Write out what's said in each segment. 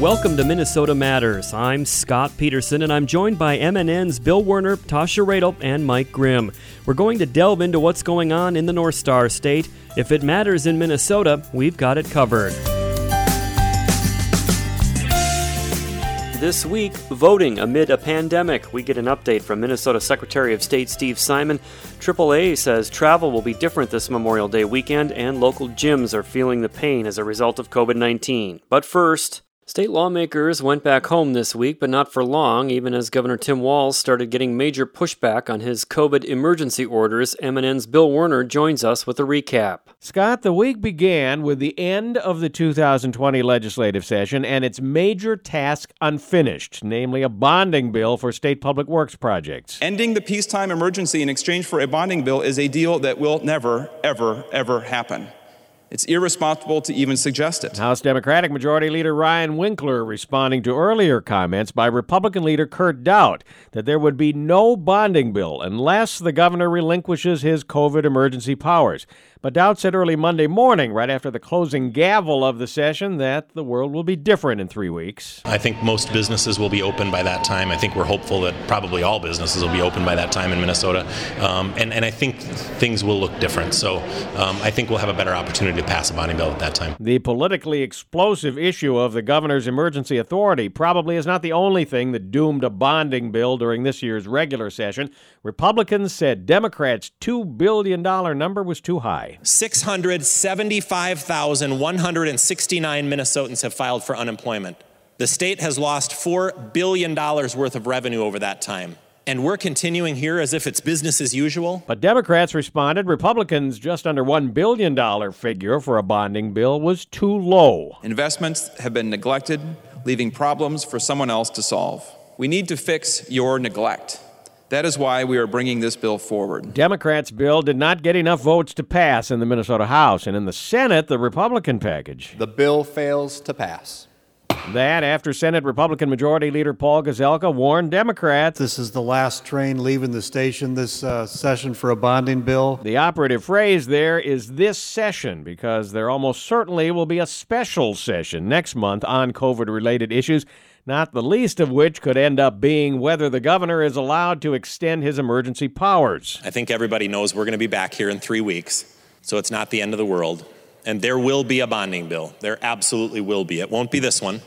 Welcome to Minnesota Matters. I'm Scott Peterson, and I'm joined by MNN's Bill Werner, Tasha Radel, and Mike Grimm. We're going to delve into what's going on in the North Star State. If it matters in Minnesota, we've got it covered. This week, voting amid a pandemic. We get an update from Minnesota Secretary of State Steve Simon. AAA says travel will be different this Memorial Day weekend, and local gyms are feeling the pain as a result of COVID 19. But first, State lawmakers went back home this week, but not for long, even as Governor Tim Walz started getting major pushback on his COVID emergency orders. MNN's Bill Werner joins us with a recap. Scott, the week began with the end of the 2020 legislative session and its major task unfinished, namely a bonding bill for state public works projects. Ending the peacetime emergency in exchange for a bonding bill is a deal that will never, ever, ever happen. It's irresponsible to even suggest it. House Democratic Majority Leader Ryan Winkler responding to earlier comments by Republican leader Kurt Daudt that there would be no bonding bill unless the governor relinquishes his COVID emergency powers. But Daudt said early Monday morning, right after the closing gavel of the session, that the world will be different in three weeks. I think most businesses will be open by that time. I think we're hopeful that probably all businesses will be open by that time in Minnesota. Um, and, and I think things will look different. So um, I think we'll have a better opportunity to pass a bonding bill at that time. The politically explosive issue of the governor's emergency authority probably is not the only thing that doomed a bonding bill during this year's regular session. Republicans said Democrats' $2 billion number was too high. 675,169 Minnesotans have filed for unemployment. The state has lost $4 billion worth of revenue over that time. And we're continuing here as if it's business as usual. But Democrats responded Republicans' just under $1 billion figure for a bonding bill was too low. Investments have been neglected, leaving problems for someone else to solve. We need to fix your neglect. That is why we are bringing this bill forward. Democrats' bill did not get enough votes to pass in the Minnesota House, and in the Senate, the Republican package. The bill fails to pass. That after Senate Republican Majority Leader Paul Gazelka warned Democrats. This is the last train leaving the station this uh, session for a bonding bill. The operative phrase there is this session because there almost certainly will be a special session next month on COVID related issues not the least of which could end up being whether the governor is allowed to extend his emergency powers. I think everybody knows we're going to be back here in three weeks, so it's not the end of the world. And there will be a bonding bill. There absolutely will be. It won't be this one,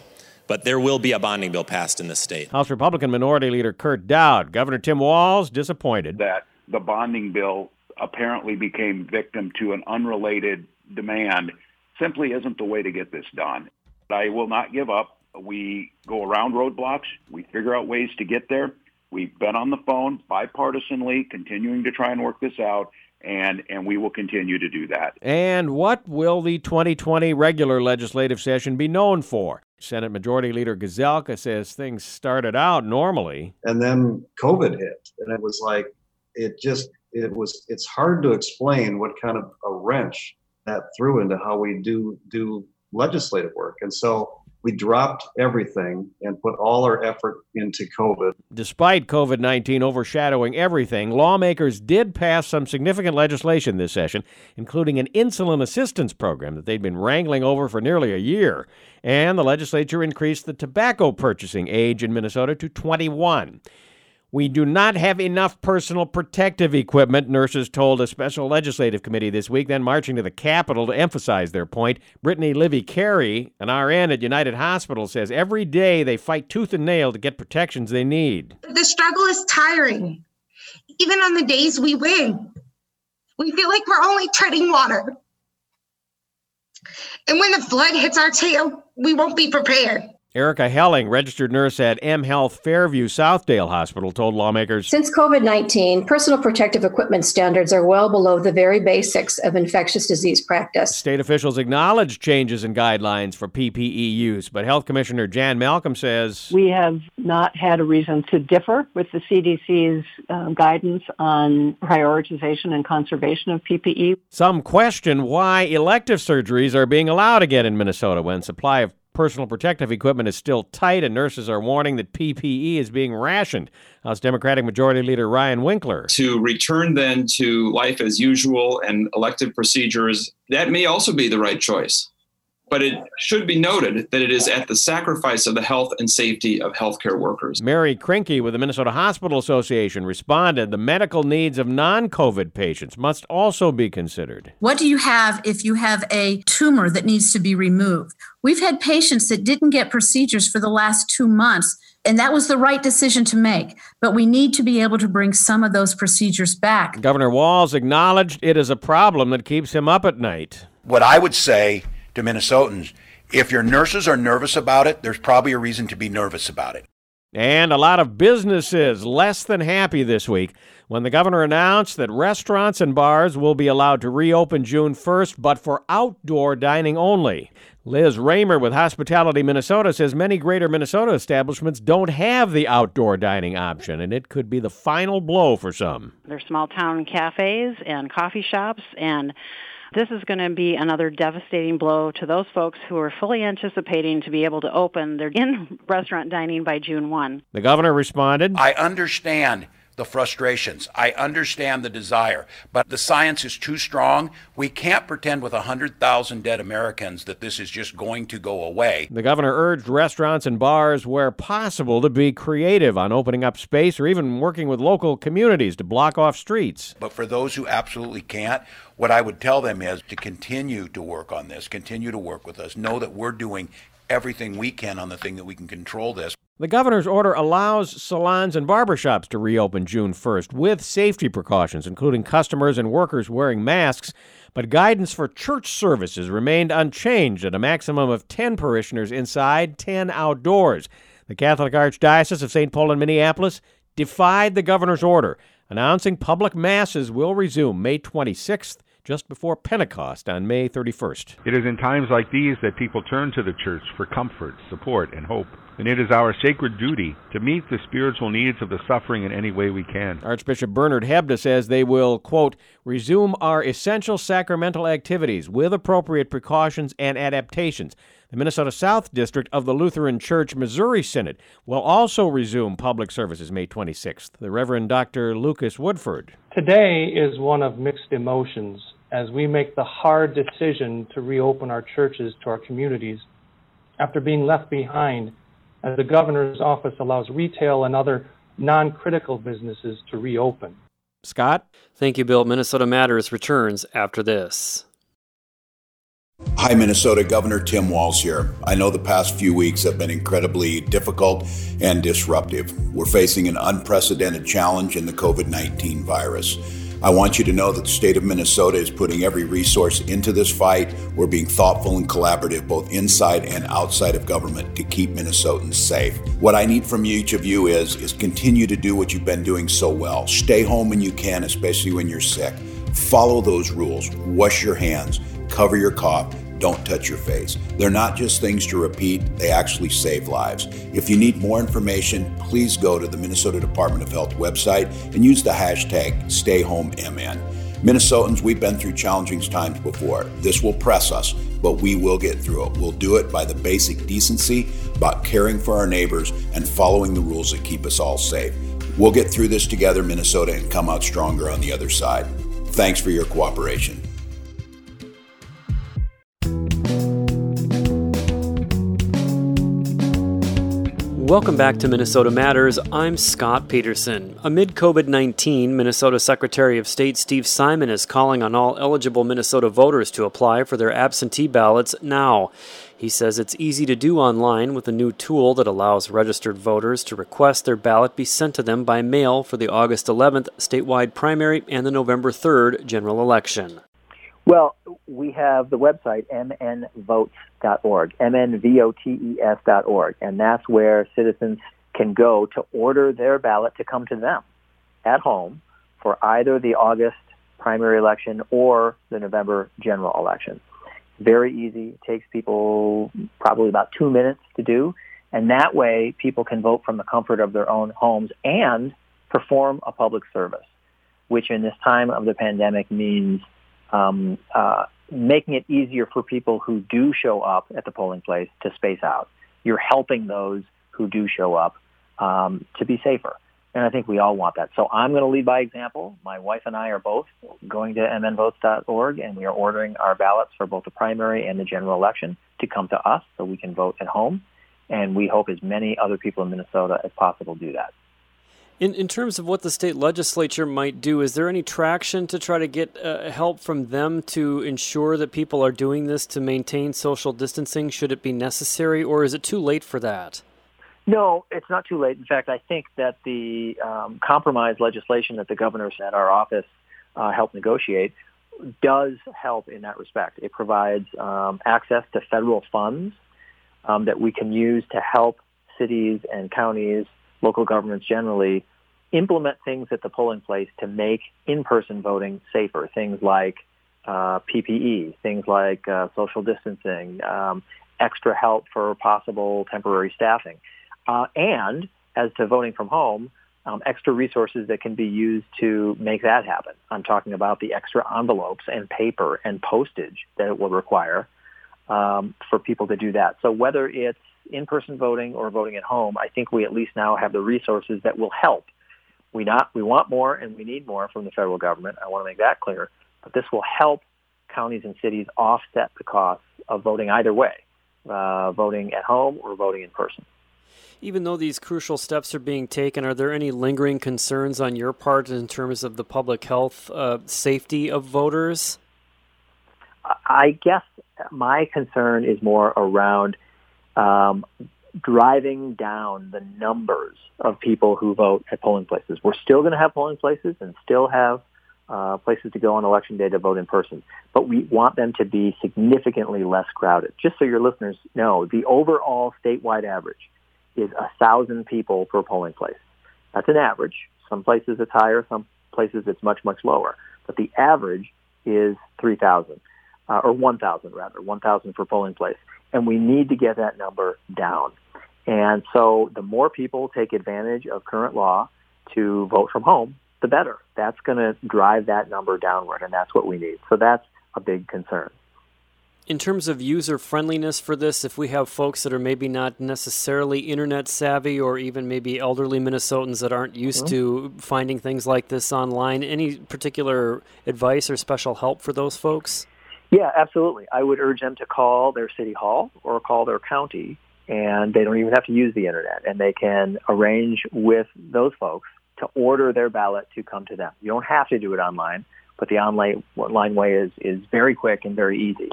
but there will be a bonding bill passed in this state. House Republican Minority Leader Kurt Daudt, Governor Tim Walz disappointed that the bonding bill apparently became victim to an unrelated demand simply isn't the way to get this done. I will not give up. We go around roadblocks. We figure out ways to get there. We've been on the phone bipartisanly, continuing to try and work this out, and and we will continue to do that. And what will the 2020 regular legislative session be known for? Senate Majority Leader Gazelka says things started out normally, and then COVID hit, and it was like it just it was it's hard to explain what kind of a wrench that threw into how we do do legislative work, and so we dropped everything and put all our effort into COVID. Despite COVID 19 overshadowing everything, lawmakers did pass some significant legislation this session, including an insulin assistance program that they'd been wrangling over for nearly a year. And the legislature increased the tobacco purchasing age in Minnesota to 21. We do not have enough personal protective equipment, nurses told a special legislative committee this week, then marching to the Capitol to emphasize their point. Brittany Livy Carey, an RN at United Hospital, says every day they fight tooth and nail to get protections they need. The struggle is tiring. Even on the days we win, we feel like we're only treading water. And when the flood hits our tail, we won't be prepared. Erica Helling, registered nurse at M Health Fairview Southdale Hospital, told lawmakers Since COVID 19, personal protective equipment standards are well below the very basics of infectious disease practice. State officials acknowledge changes in guidelines for PPE use, but Health Commissioner Jan Malcolm says We have not had a reason to differ with the CDC's uh, guidance on prioritization and conservation of PPE. Some question why elective surgeries are being allowed again in Minnesota when supply of personal protective equipment is still tight, and nurses are warning that PPE is being rationed. House Democratic Majority Leader Ryan Winkler. To return then to life as usual and elective procedures, that may also be the right choice. But it should be noted that it is at the sacrifice of the health and safety of healthcare workers. Mary Krinkie with the Minnesota Hospital Association responded the medical needs of non COVID patients must also be considered. What do you have if you have a tumor that needs to be removed? We've had patients that didn't get procedures for the last two months. And that was the right decision to make. But we need to be able to bring some of those procedures back. Governor Walz acknowledged it is a problem that keeps him up at night. What I would say to Minnesotans. If your nurses are nervous about it, there's probably a reason to be nervous about it. And a lot of businesses less than happy this week when the governor announced that restaurants and bars will be allowed to reopen June 1st, but for outdoor dining only. Liz Rammer with Hospitality Minnesota says many greater Minnesota establishments don't have the outdoor dining option, and it could be the final blow for some. They're small town cafes and coffee shops, and this is going to be another devastating blow to those folks who are fully anticipating to be able to open their in restaurant dining by June 1. The governor responded I understand the frustrations. I understand the desire, but the science is too strong. We can't pretend with 100,000 dead Americans that this is just going to go away. The governor urged restaurants and bars where possible to be creative on opening up space or even working with local communities to block off streets. But for those who absolutely can't, what I would tell them is to continue to work on this, continue to work with us, know that we're doing everything we can on the thing that we can control this. The governor's order allows salons and barbershops to reopen June 1st with safety precautions, including customers and workers wearing masks. But guidance for church services remained unchanged at a maximum of 10 parishioners inside, 10 outdoors. The Catholic Archdiocese of St. Paul and Minneapolis defied the governor's order, announcing public masses will resume May 26th just before Pentecost on May 31st. It is in times like these that people turn to the church for comfort, support, and hope and it is our sacred duty to meet the spiritual needs of the suffering in any way we can. Archbishop Bernard Hebda says they will, quote, resume our essential sacramental activities with appropriate precautions and adaptations. The Minnesota South District of the Lutheran Church Missouri Synod will also resume public services May 26th. The Reverend Dr. Lucas Woodford. Today is one of mixed emotions as we make the hard decision to reopen our churches to our communities after being left behind as the governor's office allows retail and other non critical businesses to reopen. Scott? Thank you, Bill. Minnesota Matters returns after this. Hi, Minnesota Governor Tim Walz here. I know the past few weeks have been incredibly difficult and disruptive. We're facing an unprecedented challenge in the COVID 19 virus. I want you to know that the state of Minnesota is putting every resource into this fight. We're being thoughtful and collaborative both inside and outside of government to keep Minnesotans safe. What I need from each of you is is continue to do what you've been doing so well. Stay home when you can, especially when you're sick. Follow those rules. Wash your hands, cover your cough, don't touch your face. They're not just things to repeat, they actually save lives. If you need more information, please go to the Minnesota Department of Health website and use the hashtag StayHomeMN. Minnesotans, we've been through challenging times before. This will press us, but we will get through it. We'll do it by the basic decency about caring for our neighbors and following the rules that keep us all safe. We'll get through this together, Minnesota, and come out stronger on the other side. Thanks for your cooperation. Welcome back to Minnesota Matters. I'm Scott Peterson. Amid COVID 19, Minnesota Secretary of State Steve Simon is calling on all eligible Minnesota voters to apply for their absentee ballots now. He says it's easy to do online with a new tool that allows registered voters to request their ballot be sent to them by mail for the August 11th statewide primary and the November 3rd general election. Well, we have the website mnvotes.org, mnvotes.org, and that's where citizens can go to order their ballot to come to them at home for either the August primary election or the November general election. Very easy. It takes people probably about two minutes to do. And that way, people can vote from the comfort of their own homes and perform a public service, which in this time of the pandemic means um, uh, making it easier for people who do show up at the polling place to space out. You're helping those who do show up um, to be safer. And I think we all want that. So I'm going to lead by example. My wife and I are both going to mnvotes.org and we are ordering our ballots for both the primary and the general election to come to us so we can vote at home. And we hope as many other people in Minnesota as possible do that. In, in terms of what the state legislature might do, is there any traction to try to get uh, help from them to ensure that people are doing this to maintain social distancing should it be necessary, or is it too late for that? No, it's not too late. In fact, I think that the um, compromise legislation that the governors at our office uh, helped negotiate does help in that respect. It provides um, access to federal funds um, that we can use to help cities and counties, local governments generally, implement things at the polling place to make in-person voting safer. Things like uh, PPE, things like uh, social distancing, um, extra help for possible temporary staffing. Uh, and as to voting from home, um, extra resources that can be used to make that happen. I'm talking about the extra envelopes and paper and postage that it will require um, for people to do that. So whether it's in-person voting or voting at home, I think we at least now have the resources that will help. We not we want more and we need more from the federal government. I want to make that clear. But this will help counties and cities offset the costs of voting either way, uh, voting at home or voting in person even though these crucial steps are being taken, are there any lingering concerns on your part in terms of the public health uh, safety of voters? I guess my concern is more around um, driving down the numbers of people who vote at polling places. We're still going to have polling places and still have uh, places to go on election day to vote in person, but we want them to be significantly less crowded. Just so your listeners know, the overall statewide average is a thousand people per polling place. That's an average. Some places it's higher, some places it's much, much lower. But the average is 3,000, uh, or 1,000 rather, 1,000 for polling place. And we need to get that number down. And so the more people take advantage of current law to vote from home, the better. That's going to drive that number downward, and that's what we need. So that's a big concern in terms of user friendliness for this, if we have folks that are maybe not necessarily internet savvy or even maybe elderly Minnesotans that aren't used mm-hmm. to finding things like this online, any particular advice or special help for those folks? Yeah, absolutely. I would urge them to call their city hall or call their county, and they don't even have to use the internet, and they can arrange with those folks to order their ballot to come to them. You don't have to do it online, but the online, online way is, is very quick and very easy.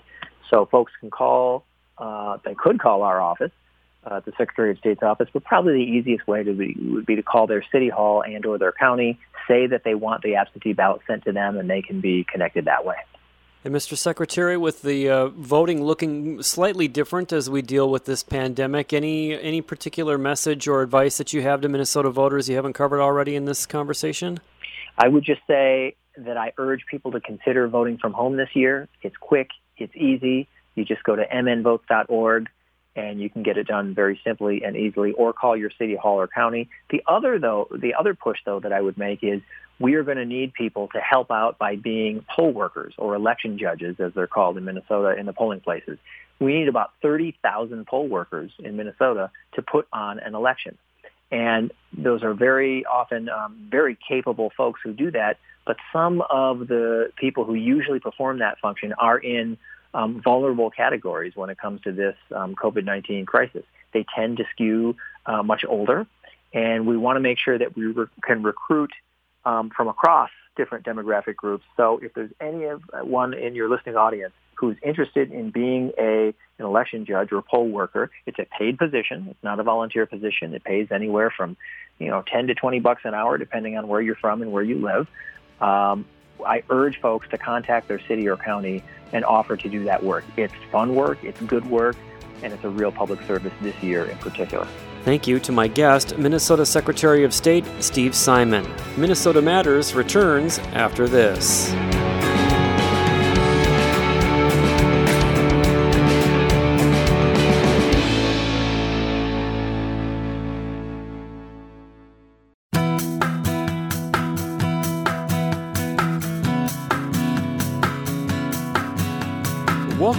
So folks can call, uh, they could call our office, uh, the Secretary of State's office, but probably the easiest way to be, would be to call their city hall and or their county, say that they want the absentee ballot sent to them, and they can be connected that way. And Mr. Secretary, with the uh, voting looking slightly different as we deal with this pandemic, any any particular message or advice that you have to Minnesota voters you haven't covered already in this conversation? I would just say that I urge people to consider voting from home this year. It's quick, it's easy. You just go to mnvotes.org and you can get it done very simply and easily or call your city hall or county. The other though, the other push though that I would make is we are going to need people to help out by being poll workers or election judges as they're called in Minnesota in the polling places. We need about 30,000 poll workers in Minnesota to put on an election. And those are very often um, very capable folks who do that. But some of the people who usually perform that function are in um, vulnerable categories when it comes to this um, COVID-19 crisis. They tend to skew uh, much older, and we want to make sure that we re- can recruit um, from across different demographic groups. So if there's any of uh, one in your listening audience who's interested in being a an election judge or poll worker, it's a paid position. It's not a volunteer position. It pays anywhere from you know 10 to 20 bucks an hour, depending on where you're from and where you live. Um, I urge folks to contact their city or county and offer to do that work. It's fun work, it's good work, and it's a real public service this year in particular. Thank you to my guest, Minnesota Secretary of State Steve Simon. Minnesota Matters returns after this.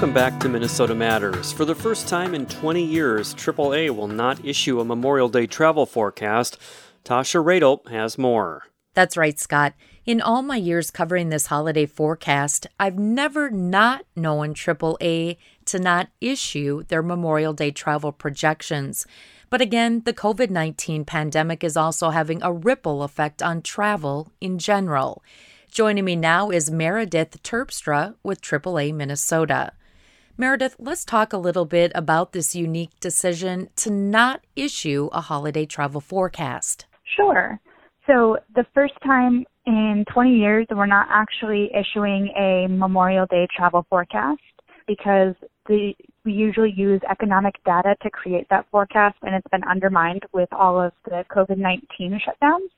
Welcome back to Minnesota Matters. For the first time in 20 years, AAA will not issue a Memorial Day travel forecast Tasha Radel has more. That's right, Scott. In all my years covering this holiday forecast, I've never not known AAA to not issue their Memorial Day travel projections. But again, the COVID 19 pandemic is also having a ripple effect on travel in general. Joining me now is Meredith Terpstra with AAA Minnesota. Meredith, let's talk a little bit about this unique decision to not issue a holiday travel forecast. Sure. So, the first time in 20 years, we're not actually issuing a Memorial Day travel forecast because the, we usually use economic data to create that forecast, and it's been undermined with all of the COVID 19 shutdowns.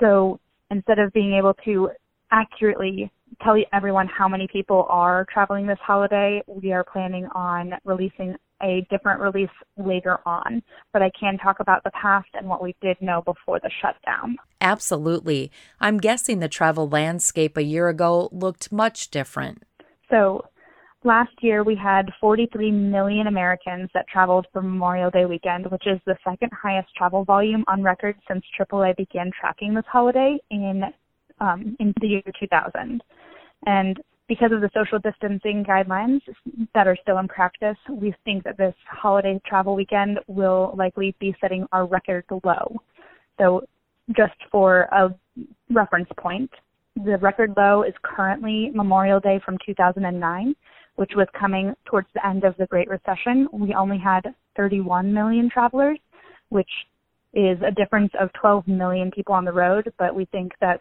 So, instead of being able to accurately tell everyone how many people are traveling this holiday. We are planning on releasing a different release later on, but I can talk about the past and what we did know before the shutdown. Absolutely. I'm guessing the travel landscape a year ago looked much different. So, last year we had 43 million Americans that traveled for Memorial Day weekend, which is the second highest travel volume on record since AAA began tracking this holiday in um, in the year 2000. And because of the social distancing guidelines that are still in practice, we think that this holiday travel weekend will likely be setting our record low. So, just for a reference point, the record low is currently Memorial Day from 2009, which was coming towards the end of the Great Recession. We only had 31 million travelers, which is a difference of 12 million people on the road, but we think that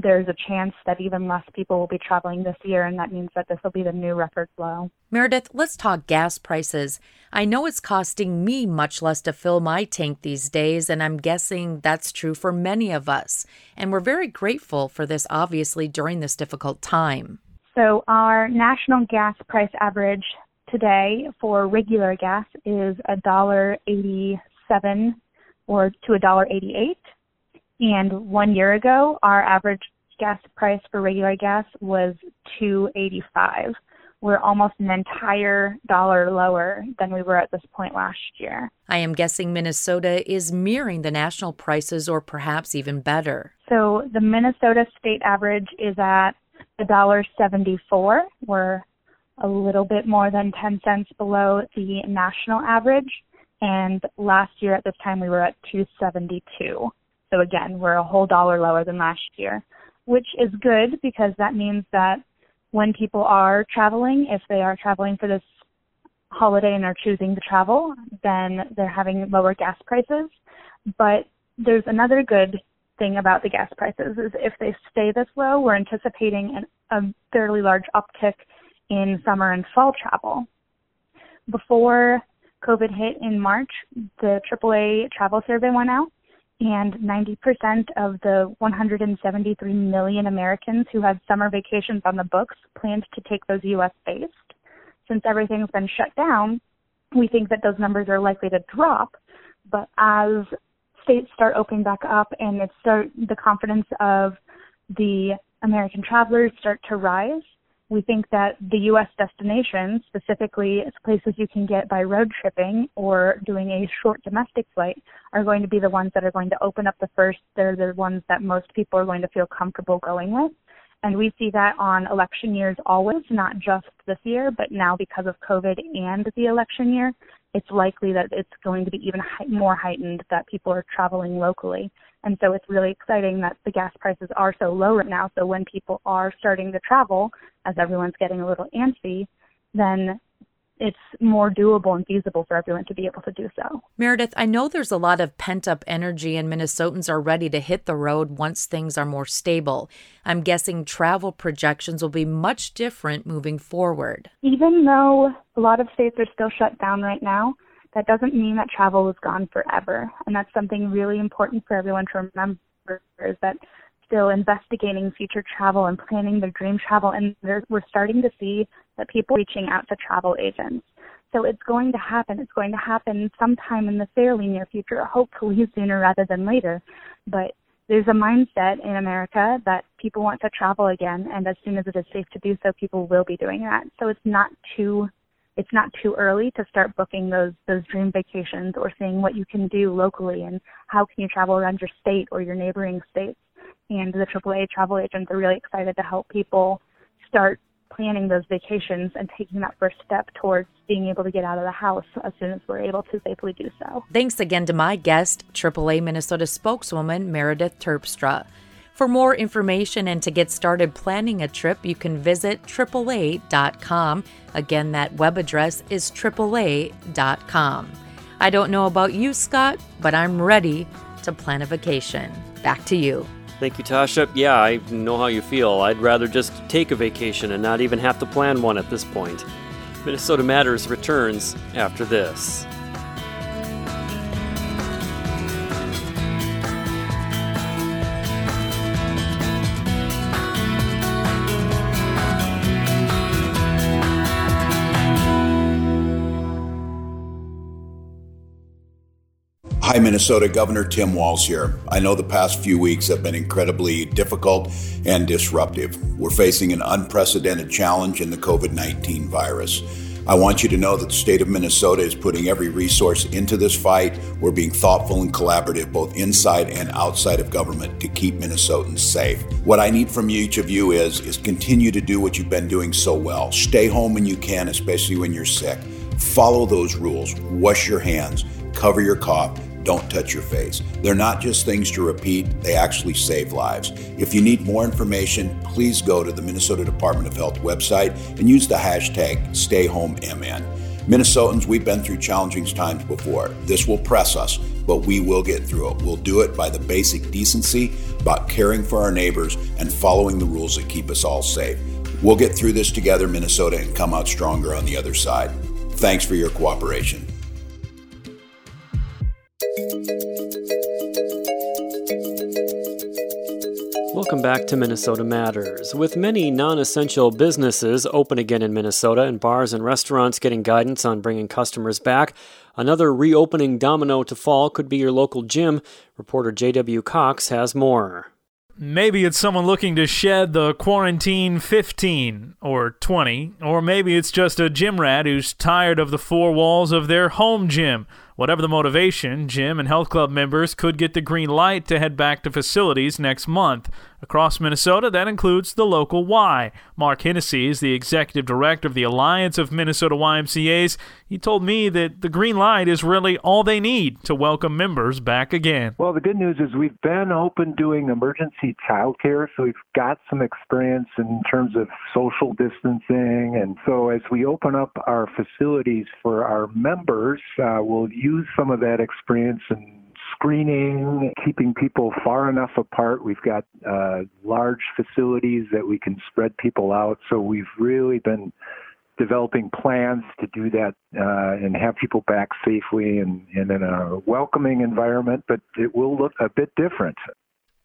there's a chance that even less people will be traveling this year, and that means that this will be the new record low. Meredith, let's talk gas prices. I know it's costing me much less to fill my tank these days, and I'm guessing that's true for many of us. And we're very grateful for this, obviously, during this difficult time. So, our national gas price average today for regular gas is $1.87 or to $1.88 and one year ago, our average gas price for regular gas was 285. We're almost an entire dollar lower than we were at this point last year. I am guessing Minnesota is mirroring the national prices or perhaps even better. So the Minnesota state average is at $1.74. We're a little bit more than 10 cents below the national average. And last year at this time we were at 272. So again, we're a whole dollar lower than last year, which is good because that means that when people are traveling, if they are traveling for this holiday and are choosing to travel, then they're having lower gas prices. But there's another good thing about the gas prices is if they stay this low, we're anticipating an, a fairly large uptick in summer and fall travel. Before COVID hit in March, the AAA travel survey went out and 90% of the 173 million Americans who had summer vacations on the books planned to take those US based. Since everything's been shut down, we think that those numbers are likely to drop, but as states start opening back up and it start the confidence of the American travelers start to rise, we think that the U.S. destinations, specifically places you can get by road tripping or doing a short domestic flight, are going to be the ones that are going to open up the first. They're the ones that most people are going to feel comfortable going with. And we see that on election years always, not just this year, but now because of COVID and the election year, it's likely that it's going to be even more heightened that people are traveling locally. And so it's really exciting that the gas prices are so low right now. So when people are starting to travel, as everyone's getting a little antsy, then it's more doable and feasible for everyone to be able to do so. Meredith, I know there's a lot of pent up energy and Minnesotans are ready to hit the road once things are more stable. I'm guessing travel projections will be much different moving forward. Even though a lot of states are still shut down right now, that doesn't mean that travel is gone forever. And that's something really important for everyone to remember is that still investigating future travel and planning their dream travel. And we're starting to see that people reaching out to travel agents. So it's going to happen. It's going to happen sometime in the fairly near future, hopefully sooner rather than later. But there's a mindset in America that people want to travel again, and as soon as it is safe to do so, people will be doing that. So it's not too it's not too early to start booking those those dream vacations or seeing what you can do locally and how can you travel around your state or your neighboring states. And the AAA travel agents are really excited to help people start planning those vacations and taking that first step towards being able to get out of the house as soon as we're able to safely do so. Thanks again to my guest, AAA Minnesota spokeswoman Meredith Terpstra. For more information and to get started planning a trip, you can visit AAA.com. Again, that web address is AAA.com. I don't know about you, Scott, but I'm ready to plan a vacation. Back to you. Thank you, Tasha. Yeah, I know how you feel. I'd rather just take a vacation and not even have to plan one at this point. Minnesota Matters returns after this. Hi, Minnesota Governor Tim Walz here. I know the past few weeks have been incredibly difficult and disruptive. We're facing an unprecedented challenge in the COVID 19 virus. I want you to know that the state of Minnesota is putting every resource into this fight. We're being thoughtful and collaborative both inside and outside of government to keep Minnesotans safe. What I need from each of you is is continue to do what you've been doing so well. Stay home when you can, especially when you're sick. Follow those rules. Wash your hands. Cover your cough don't touch your face. They're not just things to repeat, they actually save lives. If you need more information, please go to the Minnesota Department of Health website and use the hashtag StayHomeMN. Minnesotans, we've been through challenging times before. This will press us, but we will get through it. We'll do it by the basic decency about caring for our neighbors and following the rules that keep us all safe. We'll get through this together, Minnesota, and come out stronger on the other side. Thanks for your cooperation. Welcome back to Minnesota Matters. With many non essential businesses open again in Minnesota and bars and restaurants getting guidance on bringing customers back, another reopening domino to fall could be your local gym. Reporter J.W. Cox has more. Maybe it's someone looking to shed the quarantine 15 or 20, or maybe it's just a gym rat who's tired of the four walls of their home gym. Whatever the motivation, gym and health club members could get the green light to head back to facilities next month. Across Minnesota, that includes the local Y. Mark Hennessy is the executive director of the Alliance of Minnesota YMCAs. He told me that the green light is really all they need to welcome members back again. Well, the good news is we've been open doing emergency childcare, so we've got some experience in terms of social distancing. And so as we open up our facilities for our members, uh, we'll use some of that experience and screening, keeping people far enough apart. We've got uh, large facilities that we can spread people out. So we've really been developing plans to do that uh, and have people back safely and, and in a welcoming environment, but it will look a bit different.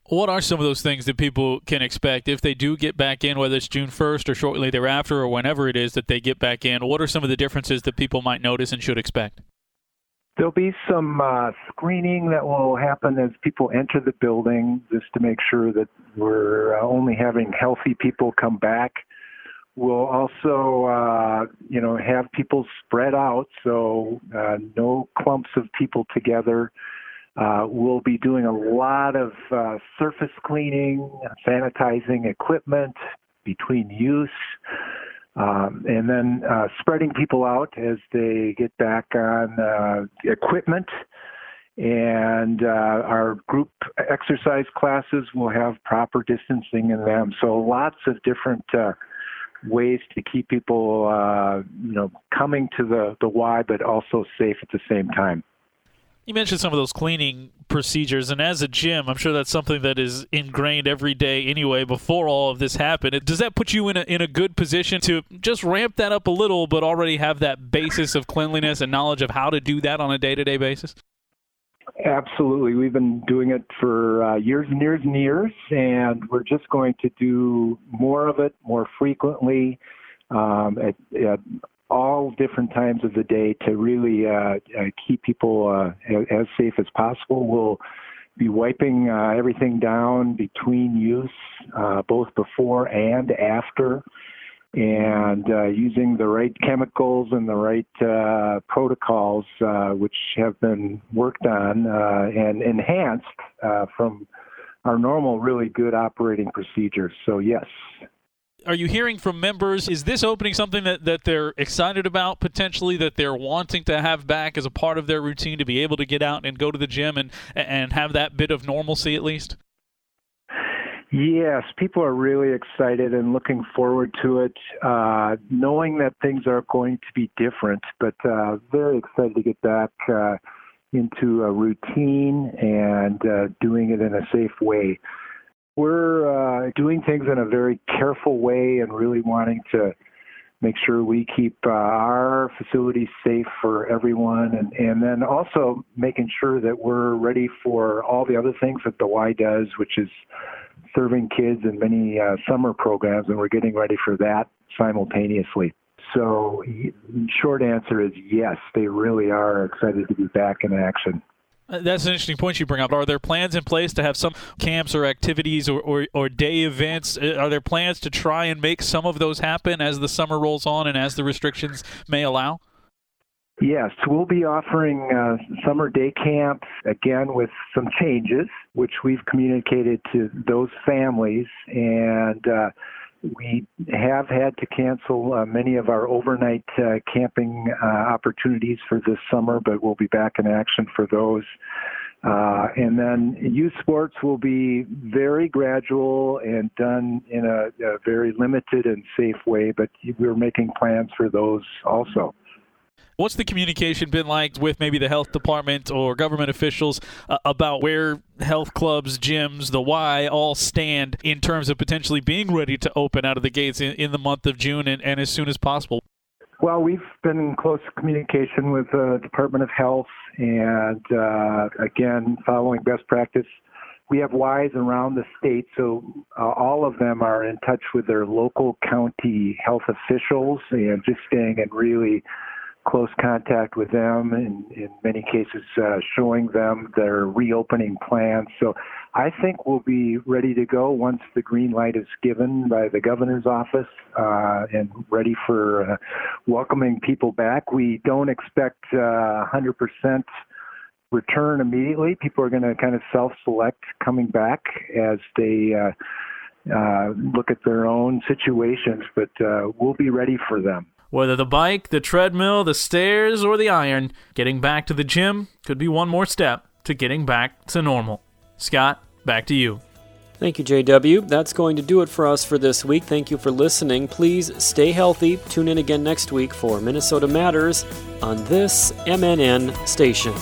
What are some of those things that people can expect if they do get back in, whether it's June 1st or shortly thereafter or whenever it is that they get back in? What are some of the differences that people might notice and should expect? There'll be some uh, screening that will happen as people enter the building just to make sure that we're uh, only having healthy people come back. We'll also, uh, you know, have people spread out, so uh, no clumps of people together. Uh, we'll be doing a lot of uh, surface cleaning, sanitizing equipment between use. Um, and then uh, spreading people out as they get back on uh, equipment. And uh, our group exercise classes will have proper distancing in them. So lots of different uh, ways to keep people, uh, you know, coming to the, the Y, but also safe at the same time. You mentioned some of those cleaning procedures, and as a gym, I'm sure that's something that is ingrained every day anyway. Before all of this happened, does that put you in a in a good position to just ramp that up a little, but already have that basis of cleanliness and knowledge of how to do that on a day to day basis? Absolutely, we've been doing it for uh, years and years and years, and we're just going to do more of it more frequently. Um, at, at all different times of the day to really uh, uh, keep people uh, as safe as possible. We'll be wiping uh, everything down between use, uh, both before and after. and uh, using the right chemicals and the right uh, protocols, uh, which have been worked on uh, and enhanced uh, from our normal, really good operating procedures. So, yes. Are you hearing from members? Is this opening something that, that they're excited about potentially, that they're wanting to have back as a part of their routine to be able to get out and go to the gym and, and have that bit of normalcy at least? Yes, people are really excited and looking forward to it, uh, knowing that things are going to be different, but uh, very excited to get back uh, into a routine and uh, doing it in a safe way. We're uh, doing things in a very careful way and really wanting to make sure we keep uh, our facilities safe for everyone and, and then also making sure that we're ready for all the other things that the Y does, which is serving kids in many uh, summer programs, and we're getting ready for that simultaneously. So, short answer is yes, they really are excited to be back in action. Uh, that's an interesting point you bring up. Are there plans in place to have some camps or activities or, or, or, day events? Uh, are there plans to try and make some of those happen as the summer rolls on and as the restrictions may allow? Yes, we'll be offering uh, summer day camps again with some changes, which we've communicated to those families. And uh, we have had to cancel uh, many of our overnight uh, camping uh, opportunities for this summer, but we'll be back in action for those. Uh, and then youth sports will be very gradual and done in a, a very limited and safe way, but we're making plans for those also. What's the communication been like with maybe the health department or government officials uh, about where health clubs, gyms, the Y all stand in terms of potentially being ready to open out of the gates in, in the month of June and, and as soon as possible? Well, we've been in close communication with the Department of Health, and uh, again, following best practice, we have Ys around the state, so uh, all of them are in touch with their local county health officials and just staying in really close contact with them and in many cases uh, showing them their reopening plans. So I think we'll be ready to go once the green light is given by the governor's office uh, and ready for uh, welcoming people back. We don't expect uh, 100% return immediately. People are going to kind of self-select coming back as they uh, uh, look at their own situations, but uh, we'll be ready for them. Whether the bike, the treadmill, the stairs, or the iron, getting back to the gym could be one more step to getting back to normal. Scott, back to you. Thank you, JW. That's going to do it for us for this week. Thank you for listening. Please stay healthy. Tune in again next week for Minnesota Matters on this MNN station.